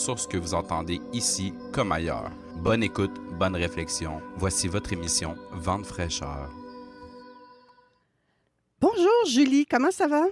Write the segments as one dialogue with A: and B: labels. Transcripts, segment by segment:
A: Sur ce que vous entendez ici comme ailleurs. Bonne écoute, bonne réflexion. Voici votre émission Vente fraîcheur.
B: Bonjour Julie, comment ça va?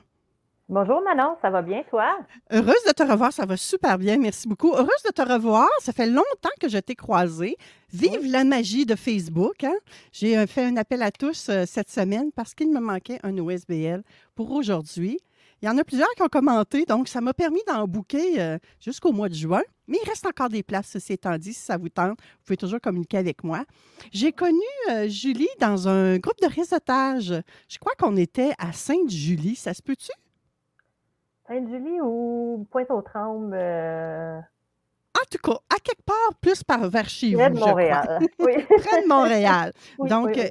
C: Bonjour Manon, ça va bien toi?
B: Heureuse de te revoir, ça va super bien, merci beaucoup. Heureuse de te revoir, ça fait longtemps que je t'ai croisé. Vive la magie de Facebook. Hein? J'ai euh, fait un appel à tous euh, cette semaine parce qu'il me manquait un OSBL pour aujourd'hui. Il y en a plusieurs qui ont commenté, donc ça m'a permis d'en booker euh, jusqu'au mois de juin. Mais il reste encore des places, ceci étant dit, si ça vous tente, vous pouvez toujours communiquer avec moi. J'ai connu euh, Julie dans un groupe de réseautage. Je crois qu'on était à Sainte-Julie, ça se peut-tu?
C: Sainte-Julie ou Pointe-aux-Trembles? euh,
B: En tout cas, à quelque part, plus par vers chez
C: Près
B: vous.
C: de
B: je crois.
C: Montréal. Oui.
B: Près de Montréal.
C: Oui,
B: Donc,
C: oui,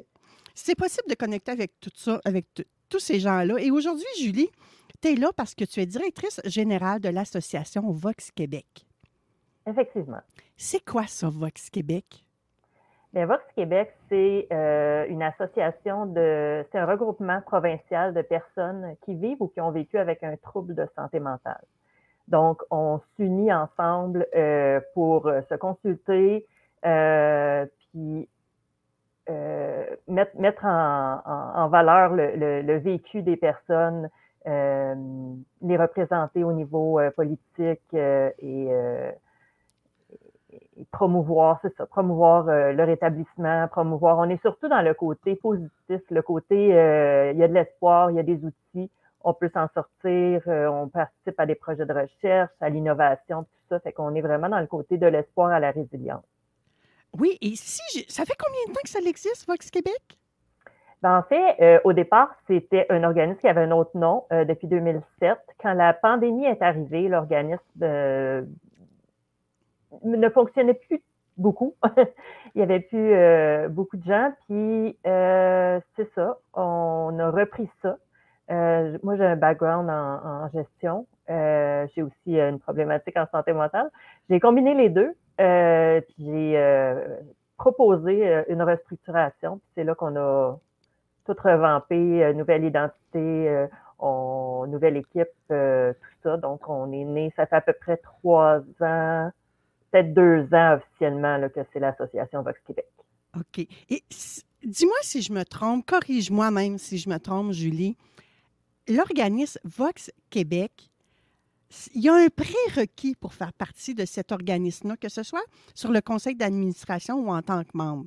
B: c'est possible de connecter avec tout ça, avec tous ces gens-là. Et aujourd'hui, Julie, tu es là parce que tu es directrice générale de l'association Vox Québec.
C: Effectivement.
B: C'est quoi ça, Vox Québec?
C: Bien, Vox Québec, c'est euh, une association de. C'est un regroupement provincial de personnes qui vivent ou qui ont vécu avec un trouble de santé mentale. Donc, on s'unit ensemble euh, pour euh, se consulter, euh, puis mettre, mettre en, en- en valeur le, le- le vécu des personnes, les représenter au niveau euh, politique euh, et, euh, promouvoir, c'est ça, promouvoir euh, leur établissement, promouvoir. On est surtout dans le côté positif, le côté, euh, il y a de l'espoir, il y a des outils, on peut s'en sortir, euh, on participe à des projets de recherche, à l'innovation, tout ça. Fait qu'on est vraiment dans le côté de l'espoir à la résilience.
B: Oui, et si ça fait combien de temps que ça existe, Vox Québec?
C: Ben, en fait, euh, au départ, c'était un organisme qui avait un autre nom euh, depuis 2007. Quand la pandémie est arrivée, l'organisme euh, ne fonctionnait plus beaucoup. Il y avait plus euh, beaucoup de gens. Puis, euh, c'est ça, on a repris ça. Euh, moi, j'ai un background en, en gestion. J'ai aussi une problématique en santé mentale. J'ai combiné les deux. Puis j'ai proposé une restructuration. Puis c'est là qu'on a tout revampé, euh, nouvelle identité, euh, nouvelle équipe, euh, tout ça. Donc, on est né, ça fait à peu près trois ans, peut-être deux ans officiellement que c'est l'association Vox Québec.
B: OK. Et dis-moi si je me trompe, corrige-moi même si je me trompe, Julie. L'organisme Vox Québec, il y a un prérequis pour faire partie de cet organisme-là, que ce soit sur le conseil d'administration ou en tant que membre?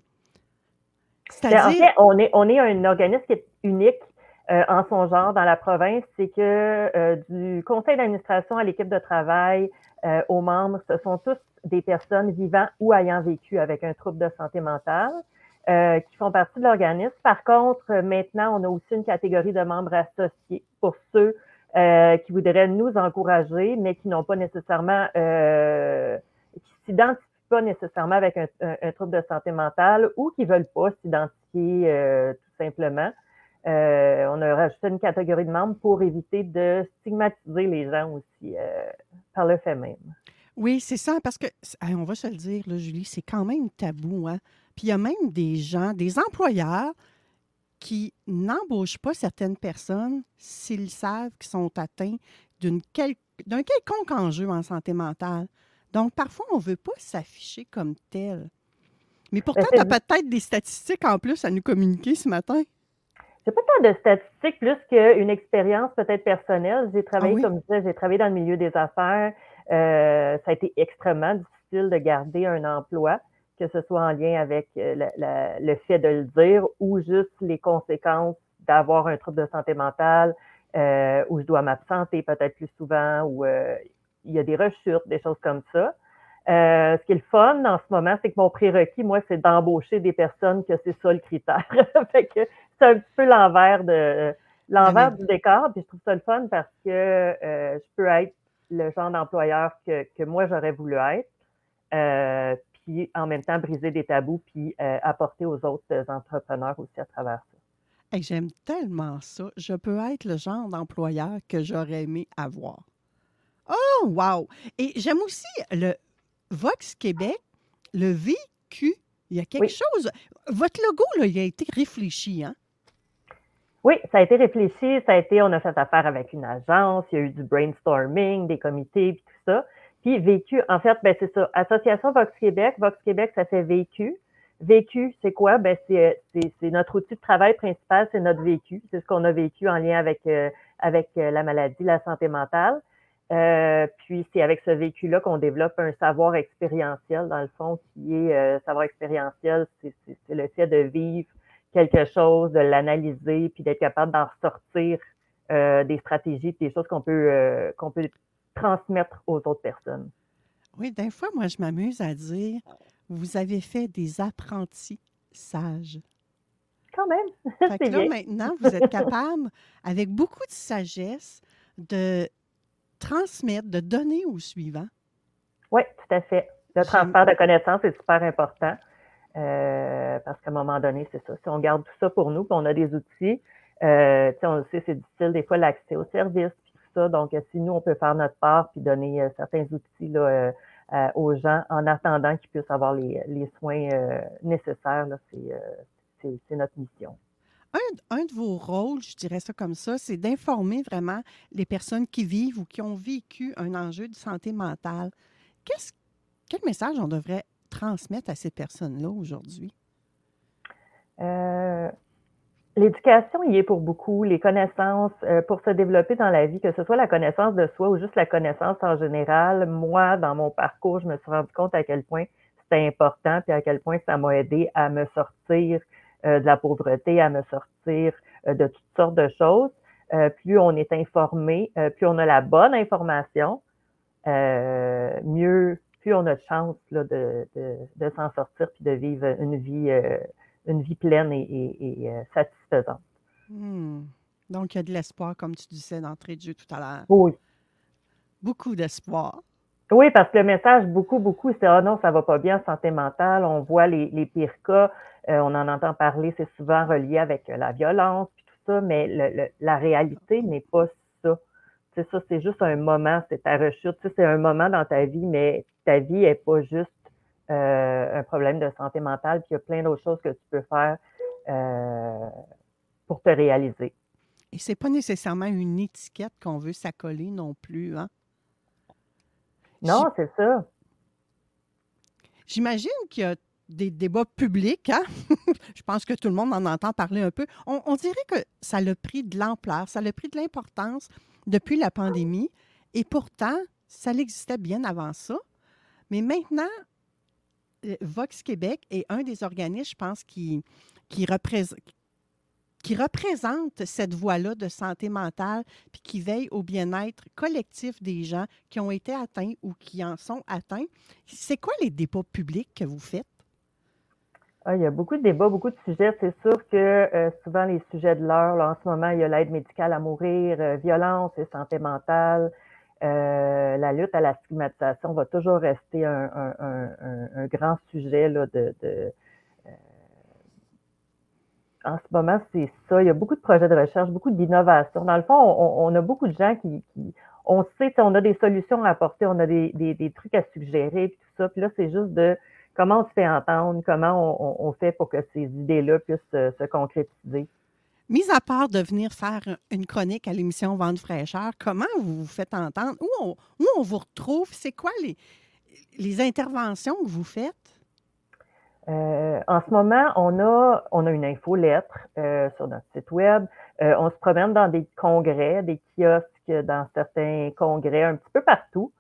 C: En fait, on est, on est un organisme qui est unique euh, en son genre dans la province. C'est que euh, du conseil d'administration à l'équipe de travail, euh, aux membres, ce sont tous des personnes vivant ou ayant vécu avec un trouble de santé mentale euh, qui font partie de l'organisme. Par contre, maintenant, on a aussi une catégorie de membres associés pour ceux euh, qui voudraient nous encourager, mais qui n'ont pas nécessairement, euh, qui s'identifient pas nécessairement avec un, trouble de santé mentale ou qui veulent pas s'identifier euh, tout simplement. Euh, on a rajouté une catégorie de membres pour éviter de stigmatiser les gens aussi euh, par le fait même.
B: oui, c'est ça, parce que, on va se le dire, Julie, c'est quand même tabou. Hein? Puis il y a même des gens, des employeurs qui n'embauchent pas certaines personnes s'ils savent qu'ils sont atteints d'un quelconque enjeu en santé mentale. Donc, parfois, on ne veut pas s'afficher comme tel. Mais pourtant, tu as peut-être des statistiques en plus à nous communiquer ce matin.
C: j'ai pas tant de statistiques plus qu'une expérience peut-être personnelle. J'ai travaillé,
B: Ah oui?
C: comme je disais, j'ai travaillé dans le milieu des affaires. Euh, ça a été extrêmement difficile de garder un emploi, que ce soit en lien avec euh, la- la- le fait de le dire ou juste les conséquences d'avoir un trouble de santé mentale, euh, où je dois m'absenter peut-être plus souvent, ou euh, il y a des rechutes, des choses comme ça. Euh, ce qui est le fun en ce moment, c'est que mon prérequis, moi, c'est d'embaucher des personnes que c'est ça le critère. fait que c'est un petit peu l'envers de l'envers du décor, puis je trouve ça le fun parce que euh, je peux être le genre d'employeur que, que moi j'aurais voulu être, euh, puis en même temps briser des tabous, puis apporter aux autres entrepreneurs aussi à travers ça.
B: Hey, J'aime tellement ça. Je peux être le genre d'employeur que j'aurais aimé avoir. Oh, wow! Et j'aime aussi le Vox Québec, le vécu. Il y a quelque
C: Oui.
B: chose. Votre logo, là, il a été réfléchi, hein?
C: Oui, ça a été réfléchi, ça a été, on a fait affaire avec une agence, il y a eu du brainstorming, des comités, puis tout ça. Puis vécu, en fait, ben c'est ça. Association Vox Québec, Vox Québec, ça fait vécu. Vécu, c'est quoi? Ben c'est, notre outil de travail principal, c'est notre vécu. C'est ce qu'on a vécu en lien avec, euh, avec euh, la maladie, la santé mentale. Euh, puis c'est avec ce vécu-là qu'on développe un savoir expérientiel, dans le fond, qui est euh, savoir expérientiel, c'est, le fait de vivre quelque chose, de l'analyser, puis d'être capable d'en ressortir euh, des stratégies, puis des choses qu'on peut, euh, qu'on peut transmettre aux autres personnes.
B: Oui, des fois, moi, je m'amuse à dire vous avez fait des apprentis sages.
C: Quand même,
B: Fait que là,
C: bien.
B: maintenant, vous êtes capable, avec beaucoup de sagesse, de transmettre, de donner au suivant.
C: Oui, tout à fait. Le transfert de connaissances est super important euh, parce qu'à un moment donné, c'est ça. Si on garde tout ça pour nous, puis on a des outils, euh, tu sais, on le sait, c'est difficile des fois l'accès aux services, puis tout ça. Donc, si nous, on peut faire notre part, puis donner euh, certains outils là, euh, aux gens en attendant qu'ils puissent avoir les, les soins nécessaires, c'est notre mission.
B: Un, de vos rôles, je dirais ça comme ça, c'est d'informer vraiment les personnes qui vivent ou qui ont vécu un enjeu de santé mentale. Quel message on devrait transmettre à ces personnes-là aujourd'hui?
C: Euh, L'éducation y est pour beaucoup, les connaissances euh, pour se développer dans la vie, que ce soit la connaissance de soi ou juste la connaissance en général. Moi, dans mon parcours, je me suis rendu compte à quel point c'était important, puis à quel point ça m'a aidé à me sortir de la pauvreté, à me sortir euh, de toutes sortes de choses. Euh, plus on est informé, euh, plus on a la bonne information, euh, mieux, plus on a de chance là, de, de, de s'en sortir puis de vivre une vie, euh, une vie pleine et, et- et, euh, satisfaisante.
B: Hmm. Donc, il y a de l'espoir, comme tu disais d'entrée de jeu tout à l'heure.
C: Oui.
B: Beaucoup d'espoir.
C: Oui, parce que le message, beaucoup, beaucoup, c'est Ah non, ça va pas bien en santé mentale. On voit les, les pires cas, euh, on en entend parler, c'est souvent relié avec euh, la violence puis tout ça, mais le- le- la réalité n'est pas ça. C'est ça, c'est juste un moment, c'est ta rechute. C'est un moment dans ta vie, mais ta vie est pas juste euh, un problème de santé mentale, puis il y a plein d'autres choses que tu peux faire euh, pour te réaliser.
B: Et c'est pas nécessairement une étiquette qu'on veut s'accoler non plus. Hein?
C: Non, c'est ça.
B: J'imagine qu'il y a des débats publics. Hein? Je pense que tout le monde en entend parler un peu. On, dirait que ça a pris de l'ampleur, ça a pris de l'importance depuis la pandémie. Et pourtant, ça existait bien avant ça. Mais maintenant, euh, Vox Québec est un des organismes, je pense, qui, qui, représente, qui représente cette voie-là de santé mentale puis qui veille au bien-être collectif des gens qui ont été atteints ou qui en sont atteints. C'est quoi les débats publics que vous faites?
C: Ah, il y a beaucoup de débats, beaucoup de sujets. C'est sûr que euh, souvent les sujets de l'heure, là, en ce moment, il y a l'aide médicale à mourir, euh, violence et santé mentale. Euh, la lutte à la stigmatisation va toujours rester un, un- un- un- grand sujet là, de, de, euh, en ce moment, c'est ça. Il y a beaucoup de projets de recherche, beaucoup d'innovation. Dans le fond, on, on a beaucoup de gens qui, qui on sait, on a des solutions à apporter, on a des, des, des trucs à suggérer, puis tout ça. Puis là, c'est juste de comment on se fait entendre, comment on, fait pour que ces idées-là puissent se, se concrétiser?
B: Mis à part de venir faire une chronique à l'émission Vente fraîcheur, comment vous vous faites entendre? Où on, où on vous retrouve? C'est quoi les, les interventions que vous faites?
C: Euh, en ce moment, on a, on a une infolettre euh, sur notre site web. Euh, on se promène dans des congrès, des kiosques dans certains congrès, un petit peu partout.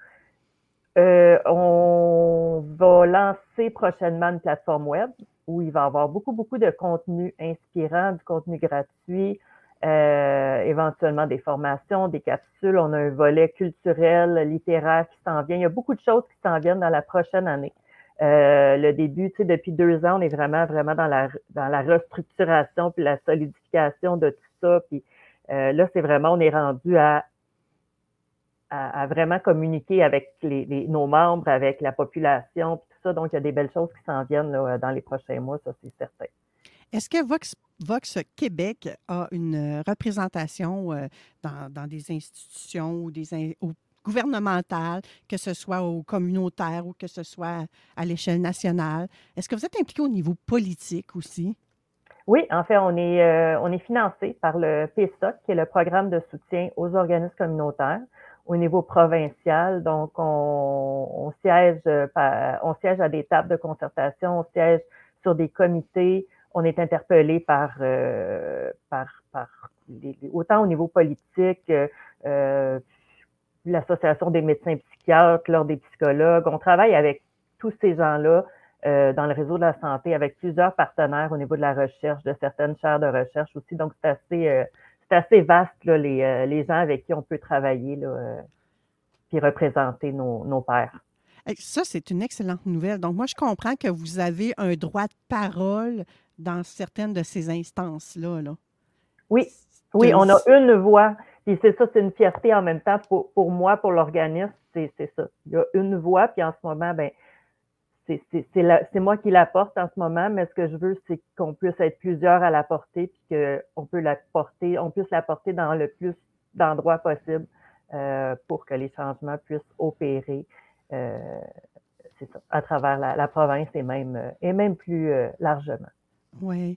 C: On va lancer prochainement une plateforme web où il va y avoir beaucoup, beaucoup de contenu inspirant, du contenu gratuit, éventuellement des formations, des capsules. On a un volet culturel, littéraire qui s'en vient. Il y a beaucoup de choses qui s'en viennent dans la prochaine année. Euh, le début, tu sais, depuis deux ans, on est vraiment, vraiment dans la, dans la restructuration puis la solidification de tout ça. Puis euh, là, c'est vraiment, on est rendu à, à, vraiment communiquer avec les, nos membres, avec la population, puis tout ça. Donc, il y a des belles choses qui s'en viennent là, dans les prochains mois, ça, c'est certain.
B: Est-ce que Vox, Vox, Québec a une représentation euh, dans, dans, des institutions ou des, gouvernementale, que ce soit au communautaire ou que ce soit à l'échelle nationale? Est-ce que vous êtes impliqué au niveau politique aussi?
C: Oui, en fait, on est, euh, on est financé par le PSOC, qui est le programme de soutien aux organismes communautaires au niveau provincial. Donc, on, siège, euh, on siège à des tables de concertation, on siège sur des comités, on est interpellé par, euh, par, par autant au niveau politique, euh, l'Association des médecins psychiatres, l'Ordre des psychologues. On travaille avec tous ces gens-là euh, dans le réseau de la santé avec plusieurs partenaires au niveau de la recherche, de certaines chaires de recherche aussi. Donc, c'est assez, euh, c'est assez vaste, là, les, euh, les, gens avec qui on peut travailler là, puis représenter nos, nos pairs.
B: Ça, c'est une excellente nouvelle. Donc, moi, je comprends que vous avez un droit de parole dans certaines de ces instances-là. Là.
C: Oui, oui, on a une voix. Puis c'est ça, c'est une fierté en même temps pour, pour moi, pour l'organisme, c'est ça. Il y a une voix, puis en ce moment, ben c'est moi qui la porte en ce moment, mais ce que je veux, c'est qu'on puisse être plusieurs à la porter, puis qu'on peut la porter, on puisse la porter dans le plus d'endroits possible euh, pour que les changements puissent opérer. Euh, ça, à travers la, la, province et même, euh, et même plus euh, largement.
B: Oui.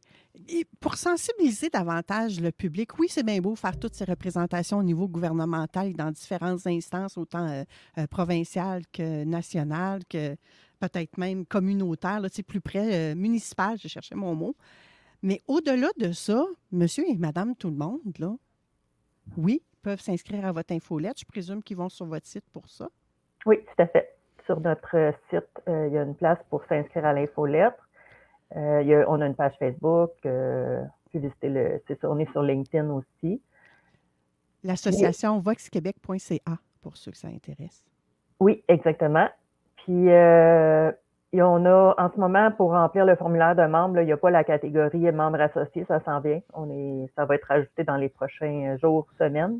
B: Pour sensibiliser davantage le public, oui, c'est bien beau faire toutes ces représentations au niveau gouvernemental et dans différentes instances, autant euh, euh, provinciales que nationales, que peut-être même communautaires, là, plus près, euh, municipal, je cherchais mon mot. Mais au-delà de ça, monsieur et madame tout le monde, là, oui, peuvent s'inscrire à votre infolette. Je présume qu'ils vont sur votre site pour ça.
C: Oui, tout à fait. Sur notre site, il y a une place pour s'inscrire à l'infolette. Euh, on a une page Facebook, euh, le, c'est ça, on est sur LinkedIn aussi.
B: L'association voxquebec.ca pour ceux que ça intéresse.
C: Oui, exactement. Puis, euh, on a, en ce moment, pour remplir le formulaire de membre, il n'y a pas la catégorie membre associé, ça s'en vient. On est, ça va être ajouté dans les prochains jours, semaines.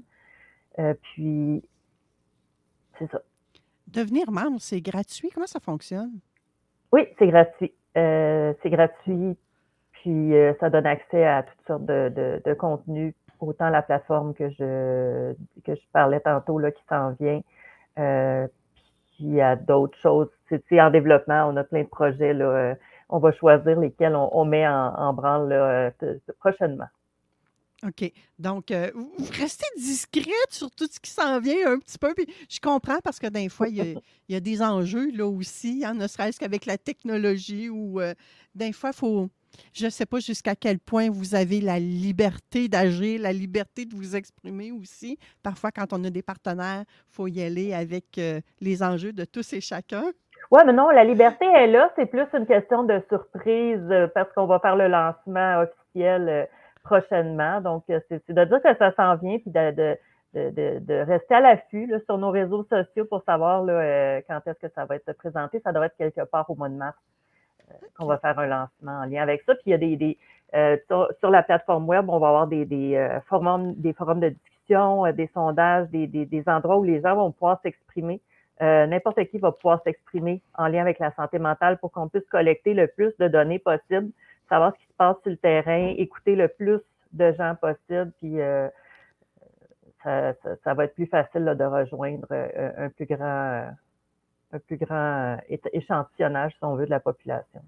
C: Euh, puis, c'est ça.
B: Devenir membre, c'est gratuit? Comment ça fonctionne?
C: Oui, c'est gratuit. Euh, c'est gratuit, puis euh, ça donne accès à toutes sortes de, de, contenus, autant la plateforme que je que je parlais tantôt là, qui s'en vient, euh, puis a d'autres choses. C'est en développement, on a plein de projets. Là, on va choisir lesquels on, met en, branle là, prochainement.
B: OK. Donc, vous restez discrète sur tout ce qui s'en vient un petit peu. Puis je comprends parce que des fois, il y a, des enjeux là aussi, hein, ne serait-ce qu'avec la technologie ou des fois, il faut. Je ne sais pas jusqu'à quel point vous avez la liberté d'agir, la liberté de vous exprimer aussi. Parfois, quand on a des partenaires, il faut y aller avec les enjeux de tous et chacun.
C: Oui, mais non, la liberté est là. C'est plus une question de surprise parce qu'on va faire le lancement officiel prochainement. Donc, euh, c'est de dire que ça s'en vient, puis de, de, de, de rester à l'affût sur nos réseaux sociaux pour savoir là, euh, quand est-ce que ça va être présenté. Ça doit être quelque part au mois de mars euh, qu'on va faire un lancement en lien avec ça. Puis il y a des, des sur, la plateforme web, on va avoir des, des, forums, des forums de discussion, des sondages, des, des, des, endroits où les gens vont pouvoir s'exprimer. N'importe qui va pouvoir s'exprimer en lien avec la santé mentale pour qu'on puisse collecter le plus de données possible savoir ce qui se passe sur le terrain, écouter le plus de gens possible, puis euh, ça, va être plus facile de rejoindre euh, un plus grand, un plus grand échantillonnage, si on veut, de la population.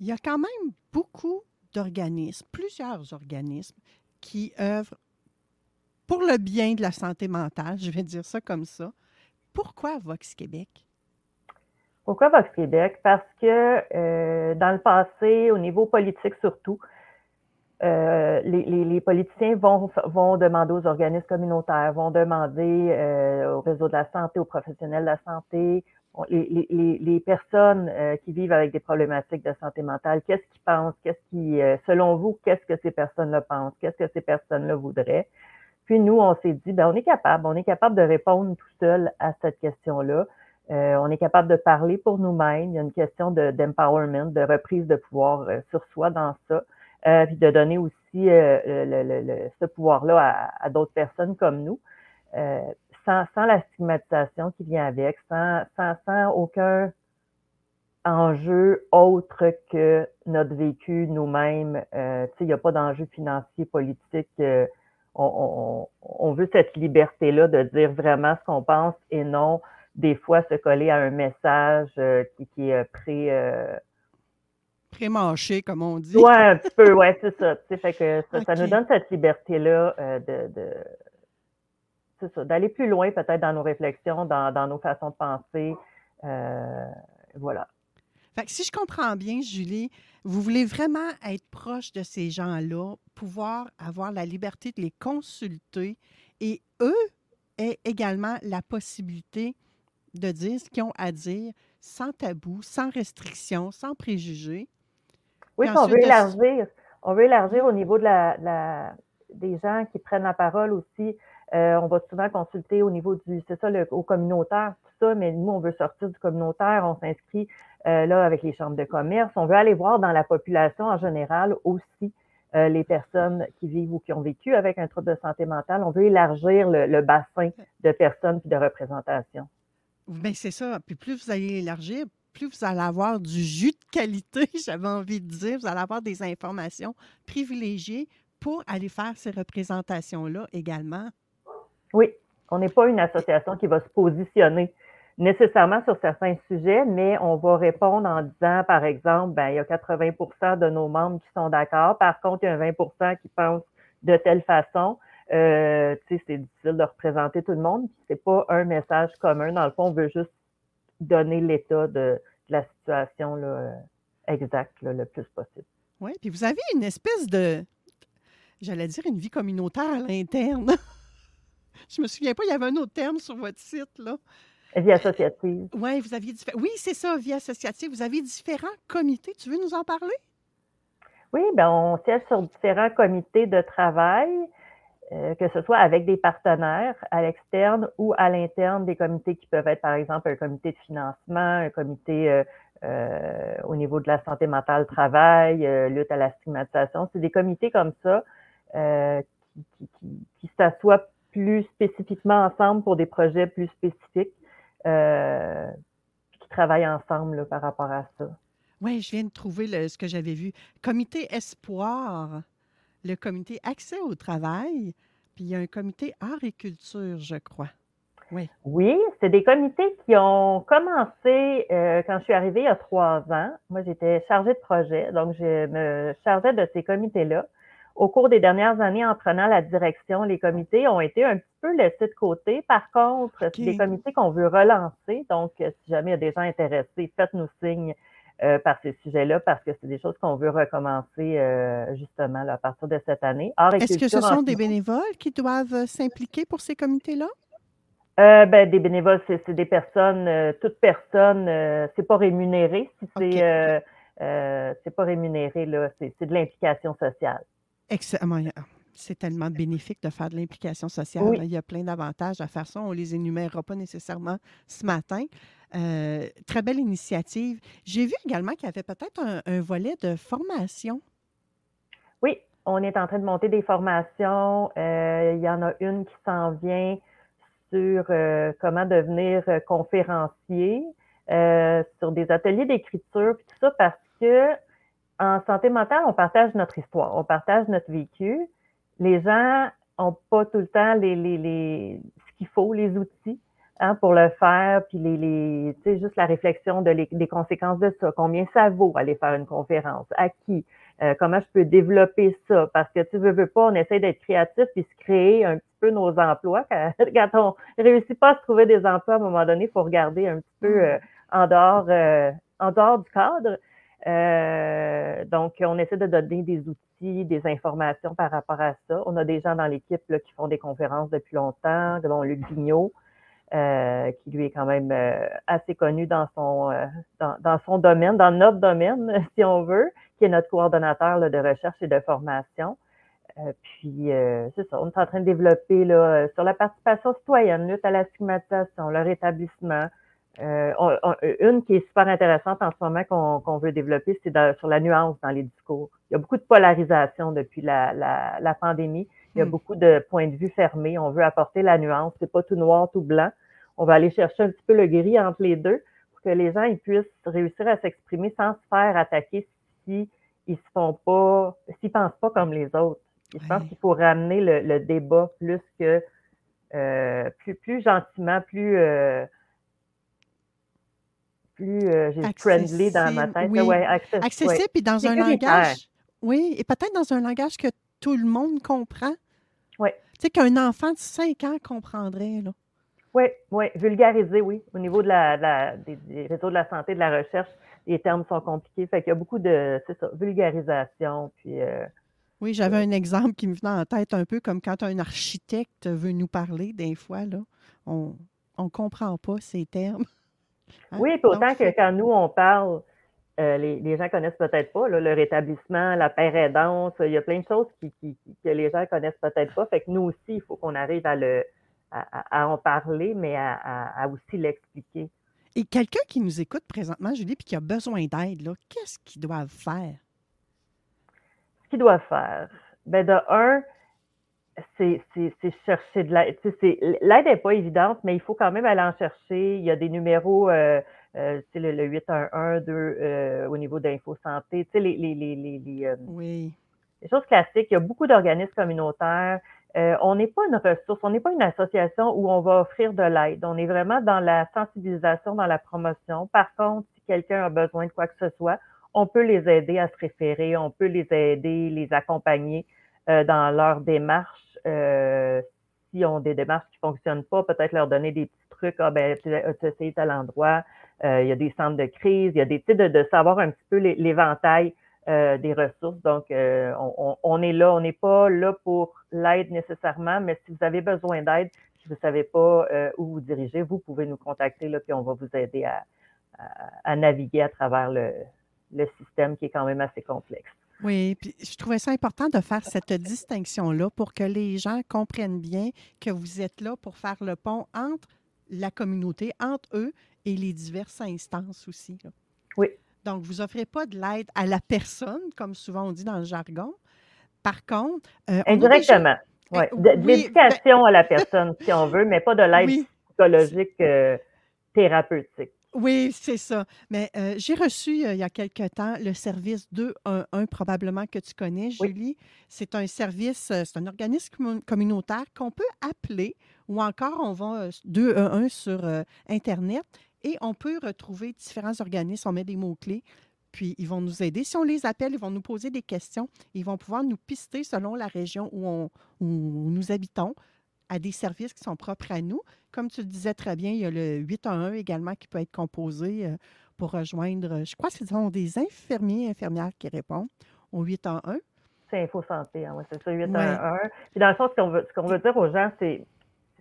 B: Il y a quand même beaucoup d'organismes, plusieurs organismes qui œuvrent pour le bien de la santé mentale, je vais dire ça comme ça. Pourquoi Vox Québec?
C: Pourquoi Vox Québec? Parce que euh, dans le passé, au niveau politique surtout, euh, les, les, les, politiciens vont, vont demander aux organismes communautaires, vont demander euh, au réseau de la santé, aux professionnels de la santé, les, les, les personnes euh, qui vivent avec des problématiques de santé mentale, qu'est-ce qu'ils pensent, qu'est-ce qui, euh, selon vous, qu'est-ce que ces personnes-là pensent, qu'est-ce que ces personnes-là voudraient? Puis nous, on s'est dit, ben, on est capable, on est capable de répondre tout seul à cette question-là. Euh, on est capable de parler pour nous-mêmes. Il y a une question d'empowerment, de, reprise de pouvoir sur soi dans ça, puis de donner aussi le, ce pouvoir-là à, à d'autres personnes comme nous sans, la stigmatisation qui vient avec, sans, sans, aucun enjeu autre que notre vécu nous-mêmes. Euh, il n'y a pas d'enjeu financier, politique. Euh, on, on, veut cette liberté-là de dire vraiment ce qu'on pense et non des fois se coller à un message euh, qui, qui, est pré... Euh,
B: Pré-mâché, comme on dit.
C: Oui, un petit peu, oui, c'est ça. Fait que ça, ça, nous donne cette liberté-là de, de c'est ça, d'aller plus loin peut-être dans nos réflexions, dans, nos façons de penser. Euh, voilà.
B: Fait que si je comprends bien, Julie, vous voulez vraiment être proche de ces gens-là, pouvoir avoir la liberté de les consulter et eux aient également la possibilité de dire ce qu'ils ont à dire sans tabou, sans restriction, sans préjugés.
C: Oui, on veut élargir. On veut élargir au niveau de la, des gens qui prennent la parole aussi. Euh, on va souvent consulter au niveau du, c'est ça, le, au communautaire, tout ça, mais nous, on veut sortir du communautaire, on s'inscrit euh, là avec les chambres de commerce. On veut aller voir dans la population en général aussi euh, les personnes qui vivent ou qui ont vécu avec un trouble de santé mentale. On veut élargir le, bassin de personnes et de représentation.
B: Bien, c'est ça. Puis plus vous allez élargir, plus vous allez avoir du jus de qualité, j'avais envie de dire. Vous allez avoir des informations privilégiées pour aller faire ces représentations-là également.
C: Oui, on n'est pas une association qui va se positionner nécessairement sur certains sujets, mais on va répondre en disant, par exemple, ben, il y a 80% de nos membres qui sont d'accord. Par contre, il y a 20% qui pensent de telle façon. Euh, c'est difficile de représenter tout le monde. C'est pas un message commun. Dans le fond, on veut juste donner l'état de, la situation là, exacte le plus possible.
B: Oui, puis vous avez une espèce de, j'allais dire, une vie communautaire à l'interne. Je me souviens pas, il y avait un autre terme sur votre site, là.
C: Vie associative.
B: Oui, vous aviez Oui, c'est ça, vie associative. Vous avez différents comités. Tu veux nous en parler?
C: Oui, bien, on siège sur différents comités de travail, euh, que ce soit avec des partenaires à l'externe ou à l'interne, des comités qui peuvent être, par exemple, un comité de financement, un comité euh, euh, au niveau de la santé mentale, travail, lutte à la stigmatisation. C'est des comités comme ça qui, qui, qui, qui s'assoient plus spécifiquement ensemble pour des projets plus spécifiques, euh, qui travaillent ensemble par rapport à ça.
B: Oui, je viens de trouver ce que j'avais vu. Comité Espoir, le comité Accès au travail, puis il y a un comité Art et Culture, je crois. Oui.
C: Oui, c'est des comités qui ont commencé euh, quand je suis arrivée il y a trois ans. Moi, j'étais chargée de projet, donc je me chargeais de ces comités-là au cours des dernières années, en prenant la direction, les comités ont été un petit peu laissés de côté. Par contre, c'est des comités qu'on veut relancer. Donc, si jamais il y a des gens intéressés, faites-nous signe euh, par ces sujets-là parce que c'est des choses qu'on veut recommencer euh, justement à partir de cette année.
B: Est-ce que ce sont des bénévoles qui doivent euh, s'impliquer pour ces comités-là?
C: ben, des bénévoles, c'est des personnes, toute personne, c'est pas rémunéré. Si c'est pas rémunéré, c'est de l'implication sociale.
B: C'est tellement bénéfique de faire de l'implication sociale. Il y a plein d'avantages à faire ça. On ne les énumérera pas nécessairement ce matin. Euh, très belle initiative. J'ai vu également qu'il y avait peut-être un, volet de formation.
C: Oui, on est en train de monter des formations. Euh, il y en a une qui s'en vient sur euh, comment devenir conférencier, sur des ateliers d'écriture, tout ça parce que en santé mentale, on partage notre histoire, on partage notre vécu. Les gens n'ont pas tout le temps ce qu'il faut, les outils hein, pour le faire, puis les, les tu sais, juste la réflexion de les, des conséquences de ça. Combien ça vaut aller faire une conférence? À qui? Euh, comment je peux développer ça? Parce que tu veux, veux pas, on essaie d'être créatif puis se créer un petit peu nos emplois. Quand, on réussit pas à se trouver des emplois, à un moment donné, il faut regarder un petit peu mm. euh, en dehors, en dehors du cadre. donc, on essaie de donner des outils, des informations par rapport à ça. On a des gens dans l'équipe qui font des conférences depuis longtemps, dont Luc Vignot, euh, qui lui est quand même euh, assez connu dans son, euh, dans, dans, son domaine, dans notre domaine, si on veut, qui est notre coordonnateur là, de recherche et de formation. puis, c'est ça, on est en train de développer là, sur la participation citoyenne, lutte à la stigmatisation, le rétablissement. une qui est super intéressante en ce moment qu'on qu'on veut développer, c'est sur la nuance dans les discours. Il y a beaucoup de polarisation depuis la, la, la pandémie. Il y a hmm. beaucoup de points de vue fermés. On veut apporter la nuance. C'est pas tout noir, tout blanc on va aller chercher un petit peu le gris entre les deux pour que les gens ils puissent réussir à s'exprimer sans se faire attaquer si ils se font pas, s'ils pensent pas comme les autres. Je pense qu'il faut ramener le, débat plus que euh, plus, plus gentiment, plus euh, plus euh, friendly dans ma tête.
B: Oui. accessible et dans un langage. Oui, et peut-être dans un langage que tout le monde comprend.
C: Oui.
B: Tu sais, qu'un enfant de 5 ans comprendrait. Là.
C: Oui, oui, vulgariser, oui. Au niveau de la, des, réseaux de la santé, de la recherche, les termes sont compliqués. Fait qu'il y a beaucoup de, ça, vulgarisation. Puis, euh,
B: oui, j'avais un exemple qui me venait en tête un peu comme quand un architecte veut nous parler, des fois, là, on ne comprend pas ces termes.
C: Hein? Oui, puis autant que quand nous, on parle, euh, les, les, gens connaissent peut-être pas, là, le rétablissement, la paire aidance, il y a plein de choses qui, qui, que les gens connaissent peut-être pas. Fait que nous aussi, il faut qu'on arrive à le, à, en parler, mais à, aussi l'expliquer.
B: Et quelqu'un qui nous écoute présentement, Julie, puis qui a besoin d'aide, qu'est-ce qu'ils doivent faire?
C: Ce qu'ils doivent faire, ben de un, c'est chercher de l'aide. L'aide n'est pas évidente, mais il faut quand même aller en chercher. Il y a des numéros, euh, euh, le, le 811, 2 euh, au niveau d'Info Santé, les, les, les, les, euh,
B: oui.
C: les choses classiques. Il y a beaucoup d'organismes communautaires. Euh, on n'est pas une ressource, on n'est pas une association où on va offrir de l'aide. On est vraiment dans la sensibilisation, dans la promotion. Par contre, si quelqu'un a besoin de quoi que ce soit, on peut les aider à se référer, on peut les aider, les accompagner euh, dans leur démarche. Euh, si ont des démarches qui fonctionnent pas, peut-être leur donner des petits trucs. Ah ben, tu as essayé tel endroit. Il y a des centres de crise. Il y a des titres de, savoir un petit peu l'éventail euh, des ressources. Donc, euh, on, est là, on n'est pas là pour l'aide nécessairement, mais si vous avez besoin d'aide, si vous ne savez pas euh, où vous diriger, vous pouvez nous contacter, là, puis on va vous aider à, naviguer à travers le, système qui est quand même assez complexe.
B: Oui, puis je trouvais ça important de faire cette distinction-là pour que les gens comprennent bien que vous êtes là pour faire le pont entre la communauté, entre eux et les diverses instances aussi.
C: Oui.
B: Donc, vous n'offrez pas de l'aide à la personne, comme souvent on dit dans le jargon. Par contre.
C: Euh, Indirectement. Ouais. De, ben l'éducation à la personne, si on veut, mais pas de l'aide psychologique euh, thérapeutique.
B: Oui, c'est ça. Mais euh, j'ai reçu il y a quelque temps le service 211, probablement que tu connais, Julie. C'est un service, c'est un organisme communautaire qu'on peut appeler ou encore on va 211 sur Internet et on peut retrouver différents organismes, on met des mots-clés, puis ils vont nous aider. Si on les appelle, ils vont nous poser des questions. Ils vont pouvoir nous pister selon la région où, on, nous habitons à des services qui sont propres à nous. Comme tu le disais très bien, il y a le 811 également qui peut être composé euh, pour rejoindre, je crois que ce sont des infirmiers et infirmières qui répondent au 811.
C: C'est Info Santé, hein, c'est ça, 811. Puis dans le fond, ce qu'on veut, veut, dire aux gens, c'est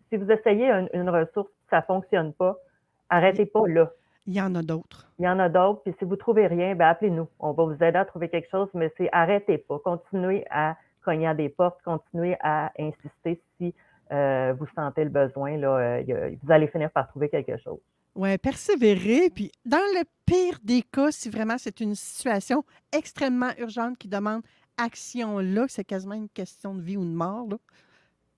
C: si vous essayez une, une ressource, ça ne fonctionne pas, Arrêtez pas là.
B: Il y en a d'autres.
C: Il y en a d'autres. Puis si vous ne trouvez rien, ben appelez-nous. On va vous aider à trouver quelque chose, mais c'est arrêtez pas. Continuez à cogner à des portes, continuez à insister si euh, vous sentez le besoin. Là, euh, vous allez finir par trouver quelque chose.
B: Oui, persévérer. Puis, dans le pire des cas, si vraiment c'est une situation extrêmement urgente qui demande action là, c'est quasiment une question de vie ou de mort, là,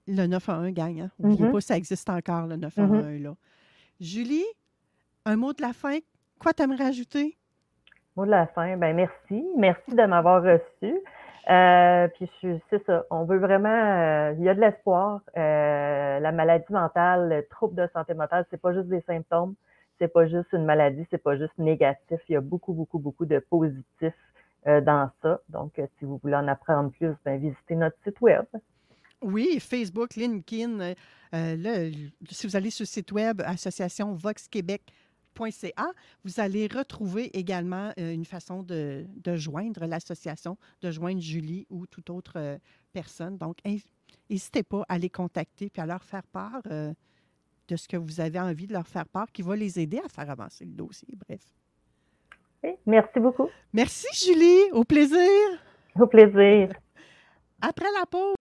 B: le 911 gagne. Hein? N'oubliez mm-hmm. pas, ça existe encore, le 911. Mm-hmm. là. Julie, un mot de la fin? Quoi t'aimerais ajouter?
C: Mot de la fin, ben merci. Merci de m'avoir reçu. Euh, c'est ça, on veut vraiment, euh, il y a de l'espoir. Euh, la maladie mentale, le trouble de santé mentale, c'est pas juste des symptômes, c'est pas juste une maladie, c'est pas juste négatif. Il y a beaucoup, beaucoup, beaucoup de positifs dans ça. Donc, si vous voulez en apprendre plus, ben, visitez notre site web.
B: Oui, Facebook, LinkedIn. là, si vous allez sur le site web Association Vox Québec vous allez retrouver également euh, une façon de, joindre l'association, de joindre Julie ou toute autre euh, personne. Donc, n'hésitez pas à les contacter puis à leur faire part euh, de ce que vous avez envie de leur faire part, qui va les aider à faire avancer le dossier. Bref.
C: merci beaucoup.
B: Merci, Julie. Au plaisir.
C: Au plaisir.
B: Après la pause.